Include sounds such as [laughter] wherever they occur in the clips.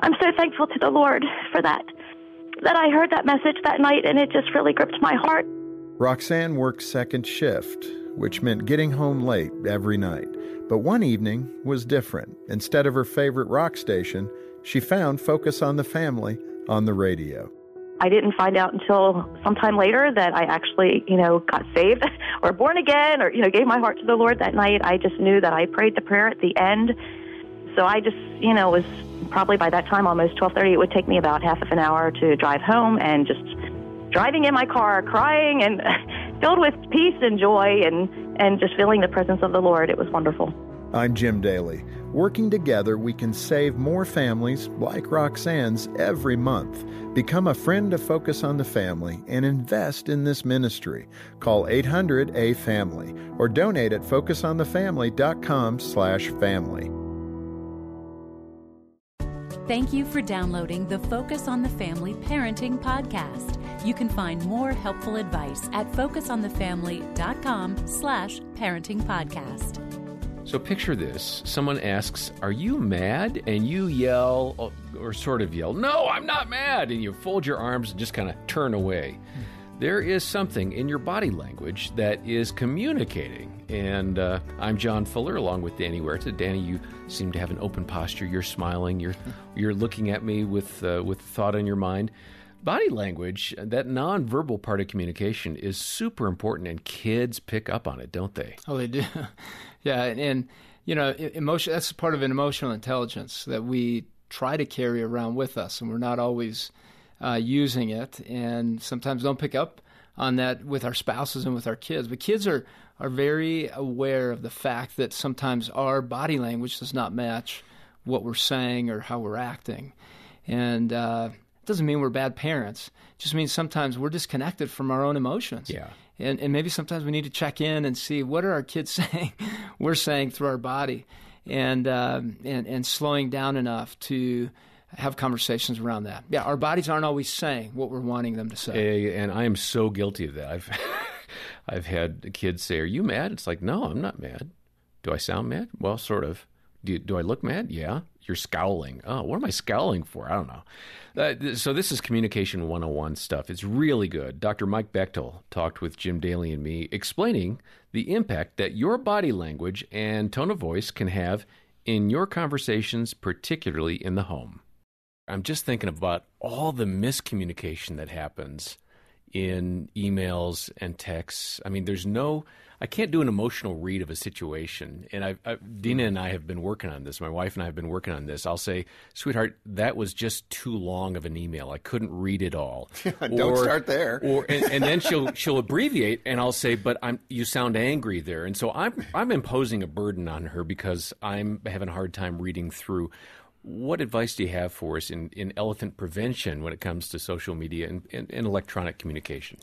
I'm so thankful to the Lord for that. That I heard that message that night and it just really gripped my heart. Roxanne worked second shift, which meant getting home late every night. But one evening was different. Instead of her favorite rock station, she found Focus on the Family on the radio. I didn't find out until sometime later that I actually, you know, got saved [laughs] or born again or, you know, gave my heart to the Lord that night. I just knew that I prayed the prayer at the end. So I just, you know, was probably by that time almost 12:30 it would take me about half of an hour to drive home and just driving in my car crying and [laughs] filled with peace and joy and and just feeling the presence of the Lord. It was wonderful. I'm Jim Daly. Working together, we can save more families like Roxanne's every month. Become a friend to Focus on the Family and invest in this ministry. Call 800-A-FAMILY or donate at focusonthefamily.com slash family. Thank you for downloading the Focus on the Family Parenting Podcast. You can find more helpful advice at focusonthefamily.com slash parenting podcast. So picture this. Someone asks, Are you mad? And you yell, or sort of yell, No, I'm not mad. And you fold your arms and just kind of turn away. There is something in your body language that is communicating. And uh, I'm John Fuller, along with Danny Huerta. Danny, you seem to have an open posture. You're smiling. You're [laughs] you're looking at me with uh, with thought in your mind. Body language, that nonverbal part of communication, is super important, and kids pick up on it, don't they? Oh, they do. [laughs] yeah, and, and you know, emotion. That's part of an emotional intelligence that we try to carry around with us, and we're not always uh, using it, and sometimes don't pick up on that with our spouses and with our kids. But kids are are very aware of the fact that sometimes our body language does not match what we're saying or how we're acting, and uh, it doesn't mean we're bad parents. It just means sometimes we're disconnected from our own emotions. Yeah. And, and maybe sometimes we need to check in and see what are our kids [laughs] saying, we're saying through our body, and uh, and and slowing down enough to have conversations around that. Yeah, our bodies aren't always saying what we're wanting them to say. And I am so guilty of that. I've [laughs] I've had kids say, "Are you mad?" It's like, "No, I'm not mad." Do I sound mad? Well, sort of. Do, do I look mad? Yeah. You're scowling. Oh, what am I scowling for? I don't know. Uh, so this is communication 101 stuff. It's really good. Dr. Mike Bechtle talked with Jim Daly and me explaining the impact that your body language and tone of voice can have in your conversations, particularly in the home. I'm just thinking about all the miscommunication that happens in emails and texts. I mean, there's no, I can't do an emotional read of a situation. And I, I, Dina and I have been working on this. My wife and I have been working on this. I'll say, sweetheart, that was just too long of an email. I couldn't read it all. [laughs] Don't or, start there. or and, and then she'll [laughs] she'll abbreviate, and I'll say, but I'm you sound angry there. And so I'm I'm imposing a burden on her because I'm having a hard time reading through what advice do you have for us in, in elephant prevention when it comes to social media and, and, and, electronic communication?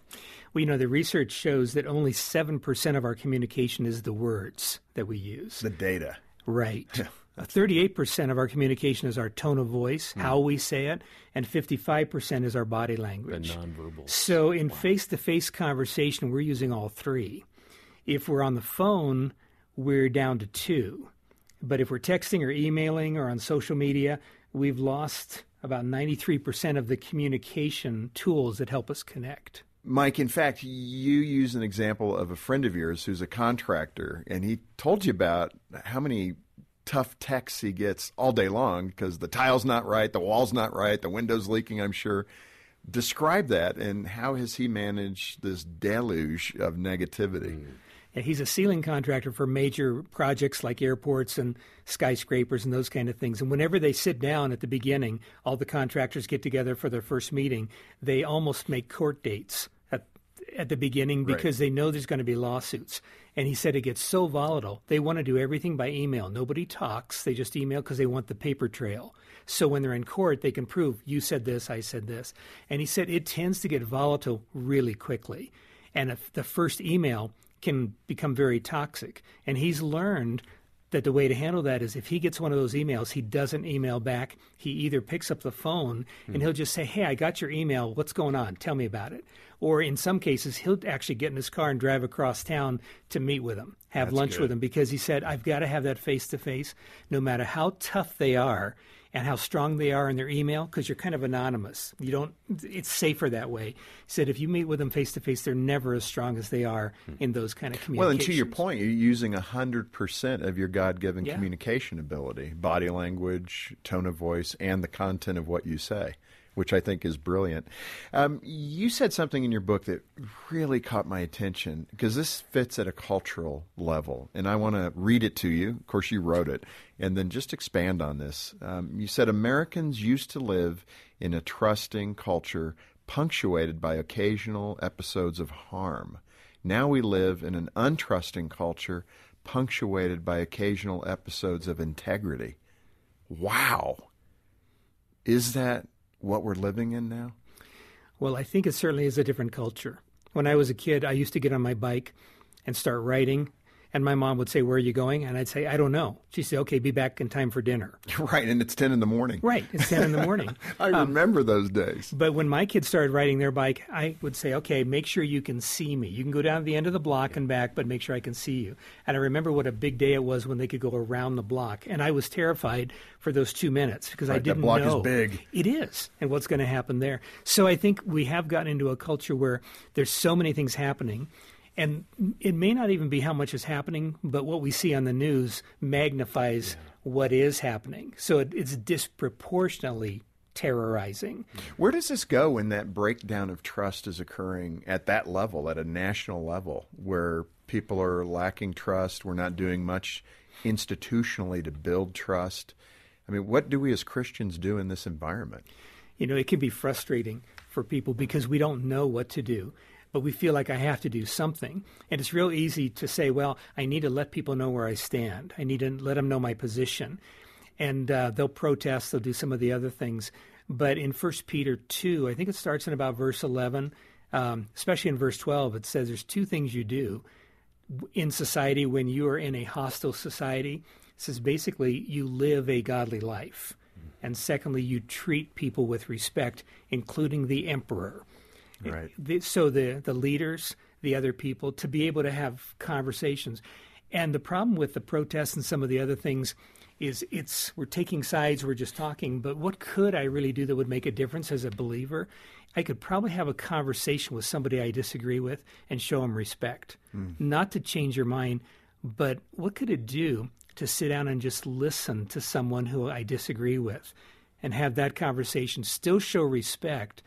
Well, you know, the research shows that only 7% of our communication is the words that we use. The data. Right. [laughs] 38% of our communication is our tone of voice, mm. how we say it, and 55% is our body language. The nonverbal. So in face to face conversation, we're using all three. If we're on the phone, we're down to two. But if we're texting or emailing or on social media, we've lost about 93% of the communication tools that help us connect. Mike, in fact, you use an example of a friend of yours who's a contractor, and he told you about how many tough texts he gets all day long because the tile's not right, the wall's not right, the window's leaking, I'm sure. Describe that, and how has he managed this deluge of negativity? Mm he's a ceiling contractor for major projects like airports and skyscrapers and those kind of things. And whenever they sit down at the beginning, all the contractors get together for their first meeting. They almost make court dates at at the beginning because right. they know there's going to be lawsuits. And he said it gets so volatile. They want to do everything by email. Nobody talks. They just email because they want the paper trail. So when they're in court, they can prove you said this, I said this. And he said it tends to get volatile really quickly. And if the first email can become very toxic. And he's learned that the way to handle that is if he gets one of those emails, he doesn't email back. He either picks up the phone and he'll just say, Hey, I got your email. What's going on? Tell me about it. Or in some cases, he'll actually get in his car and drive across town to meet with him, have That's lunch good. with him, because he said, I've got to have that face to face, no matter how tough they are. And how strong they are in their email because you're kind of anonymous. You don't. It's safer that way. He said if you meet with them face to face, they're never as strong as they are hmm. in those kind of communications. Well, and to your point, you're using 100% of your God given Yeah. communication ability body language, tone of voice, and the content of what you say, which I think is brilliant. Um, you said something in your book that really caught my attention because this fits at a cultural level, and I want to read it to you. Of course, you wrote it, and then just expand on this. Um, you said Americans used to live in a trusting culture punctuated by occasional episodes of harm. Now we live in an untrusting culture punctuated by occasional episodes of integrity. Wow. Is that what we're living in now? Well, I think it certainly is a different culture. When I was a kid, I used to get on my bike and start riding, and my mom would say, "Where are you going?" And I'd say, "I don't know." She'd say, "Okay, be back in time for dinner." [laughs] Right, and it's 10 in the morning. Right, it's ten in the morning. [laughs] I um, remember those days. But when my kids started riding their bike, I would say, okay, make sure you can see me. You can go down to the end of the block and back, but make sure I can see you. And I remember what a big day it was when they could go around the block. And I was terrified for those two minutes because I Right, that didn't block is know. big. It is. And what's going to happen there. So I think we have gotten into a culture where there's so many things happening. And it may not even be how much is happening, but what we see on the news magnifies what is happening. So it, it's disproportionately terrorizing. Where does this go when that breakdown of trust is occurring at that level, at a national level, where people are lacking trust? We're not doing much institutionally to build trust. I mean, what do we as Christians do in this environment? you know, it can be frustrating for people because we don't know what to do, but we feel like I have to do something. And it's real easy to say, well, I need to let people know where I stand. I need to let them know my position. And uh, they'll protest, they'll do some of the other things. But in 1 Peter 2, I think it starts in about verse 11, um, especially in verse 12, it says there's two things you do in society when you are in a hostile society. It says basically you live a godly life. And secondly, you treat people with respect, including the emperor. Right. The, so the, the leaders, the other people, to be able to have conversations. And the problem with the protests and some of the other things is it's we're taking sides, we're just talking, but what could I really do that would make a difference as a believer? I could probably have a conversation with somebody I disagree with and show them respect. Hmm. Not to change your mind, but what could it do to sit down and just listen to someone who I disagree with and have that conversation, still show respect,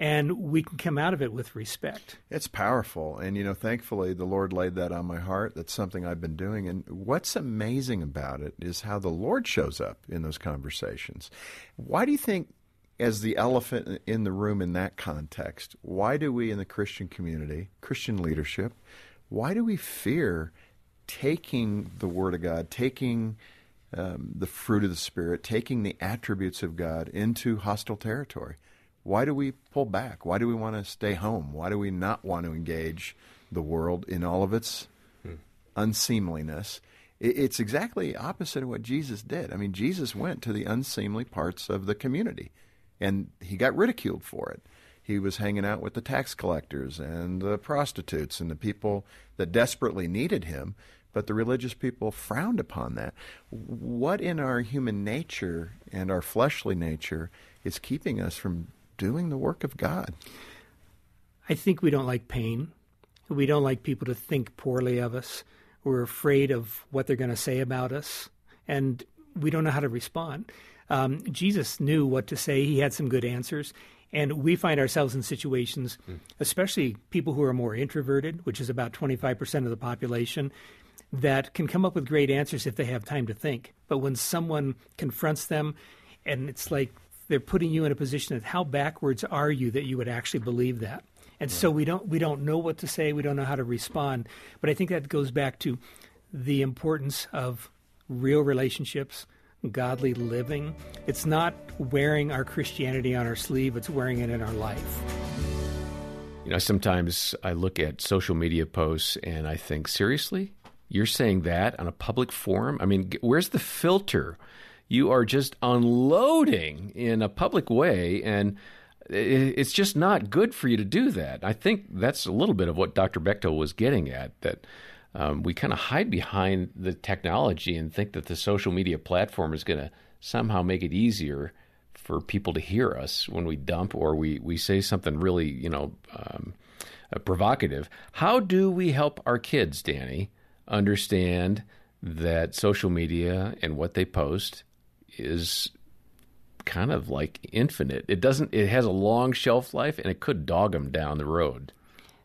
and we can come out of it with respect. It's powerful. And, you know, thankfully, the Lord laid that on my heart. That's something I've been doing. And what's amazing about it is how the Lord shows up in those conversations. Why do you think, as the elephant in the room in that context, why do we in the Christian community, Christian leadership, why do we fear taking the Word of God, taking um, the fruit of the Spirit, taking the attributes of God into hostile territory? Why do we pull back? Why do we want to stay home? Why do we not want to engage the world in all of its hmm. unseemliness? It's exactly opposite of what Jesus did. I mean, Jesus went to the unseemly parts of the community, and he got ridiculed for it. He was hanging out with the tax collectors and the prostitutes and the people that desperately needed him, but the religious people frowned upon that. What in our human nature and our fleshly nature is keeping us from doing the work of God? I think we don't like pain. We don't like people to think poorly of us. We're afraid of what they're going to say about us, and we don't know how to respond. Um, Jesus knew what to say. He had some good answers. And we find ourselves in situations, especially people who are more introverted, which is about 25% of the population, that can come up with great answers if they have time to think. But when someone confronts them, and it's like they're putting you in a position of how backwards are you that you would actually believe that? And so we don't we don't know what to say, we don't know how to respond. But I think that goes back to the importance of real relationships, godly living. It's not wearing our Christianity on our sleeve, it's wearing it in our life. You know, sometimes I look at social media posts and I think, seriously? You're saying that on a public forum? I mean, where's the filter? You are just unloading in a public way, and it's just not good for you to do that. I think that's a little bit of what Dr. Bechtle was getting at that um, we kind of hide behind the technology and think that the social media platform is going to somehow make it easier for people to hear us when we dump or we, we say something really, you know, um, uh, provocative. How do we help our kids, Danny, understand that social media and what they post is kind of like infinite? It doesn't. It has a long shelf life, and it could dog them down the road.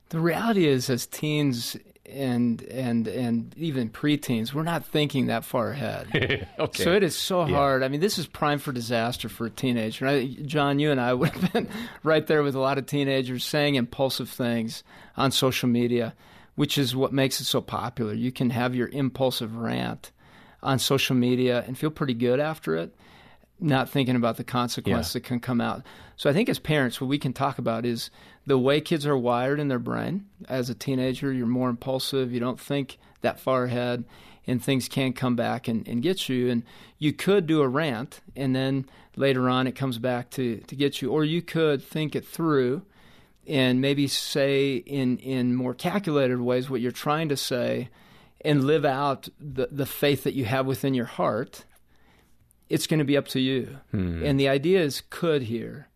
The reality is, as teens and and and even preteens, we're not thinking that far ahead. [laughs] okay. So it is so Yeah. hard. I mean, this is prime for disaster for a teenager. I, John, you and I [laughs] would have been right there with a lot of teenagers saying impulsive things on social media, which is what makes it so popular. You can have your impulsive rant on social media and feel pretty good after it, not thinking about the consequence Yeah. that can come out. So I think as parents, what we can talk about is the way kids are wired in their brain. As a teenager, you're more impulsive. You don't think that far ahead, and things can come back and, and get you. And you could do a rant, and then later on it comes back to, to get you. Or you could think it through and maybe say in, in more calculated ways what you're trying to say and live out the, the faith that you have within your heart it's going to be up to you. Hmm. And the idea is could here.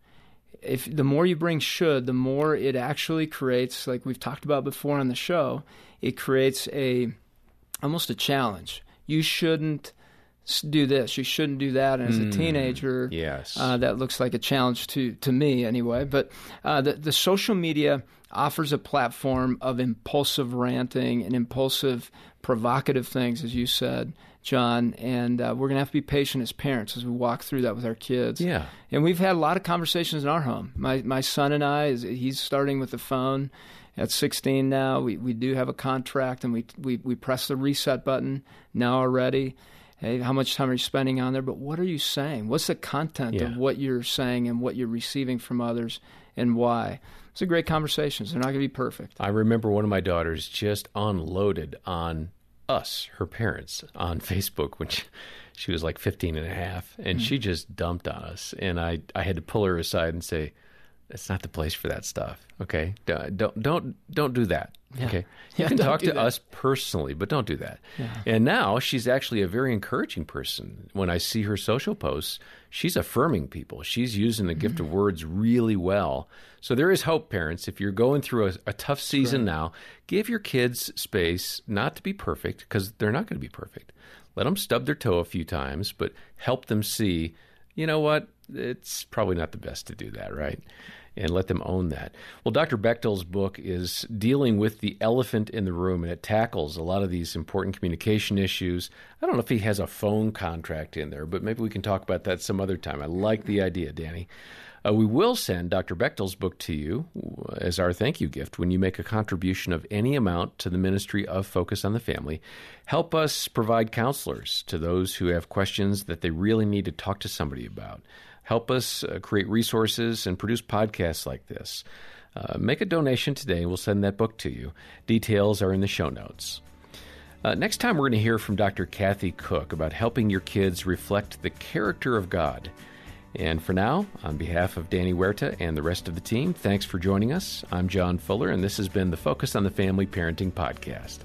If the more you bring should, the more it actually creates, like we've talked about before on the show, it creates a almost a challenge. You shouldn't do this. You shouldn't do that. And as a teenager, Yes. uh, that looks like a challenge to to me anyway. But uh, the the social media offers a platform of impulsive ranting and impulsive, provocative things, as you said, John. And uh, we're gonna have to be patient as parents as we walk through that with our kids. Yeah. And we've had a lot of conversations in our home. My my son and I, is he's starting with the phone. At 16 now, we, we do have a contract, and we, we we press the reset button now already. Hey, how much time are you spending on there? But what are you saying? What's the content Yeah. of what you're saying and what you're receiving from others, and why? It's a great conversations. They're not going to be perfect. I remember one of my daughters just unloaded on us, her parents, on Facebook when she, she was like 15 and a half, and mm-hmm. she just dumped on us. And I, I had to pull her aside and say, it's not the place for that stuff. Okay, don't don't don't, do that. Okay, [laughs] you Yeah, can talk to that. us personally, but don't do that. And now she's actually a very encouraging person. When I see her social posts, she's affirming people. She's using the gift of words really well. So there is hope, parents. If you're going through a, a tough season now, give your kids space not to be perfect because they're not going to be perfect. Let them stub their toe a few times, but help them see, you know what? It's probably not the best to do that, right? And let them own that. Well, Dr. Bechtle's book is dealing with the elephant in the room, and it tackles a lot of these important communication issues. I don't know if he has a phone contract in there, but maybe we can talk about that some other time. I like the idea, Danny. Uh, we will send Dr. Bechtle's book to you as our thank you gift when you make a contribution of any amount to the ministry of Focus on the Family. Help us provide counselors to those who have questions that they really need to talk to somebody about. Help us uh, create resources and produce podcasts like this. Uh, make a donation today, we'll send that book to you. Details are in the show notes. Uh, next time, we're going to hear from Dr. Kathy Koch about helping your kids reflect the character of God. And for now, on behalf of Danny Huerta and the rest of the team, thanks for joining us. I'm John Fuller, and this has been the Focus on the Family Parenting Podcast.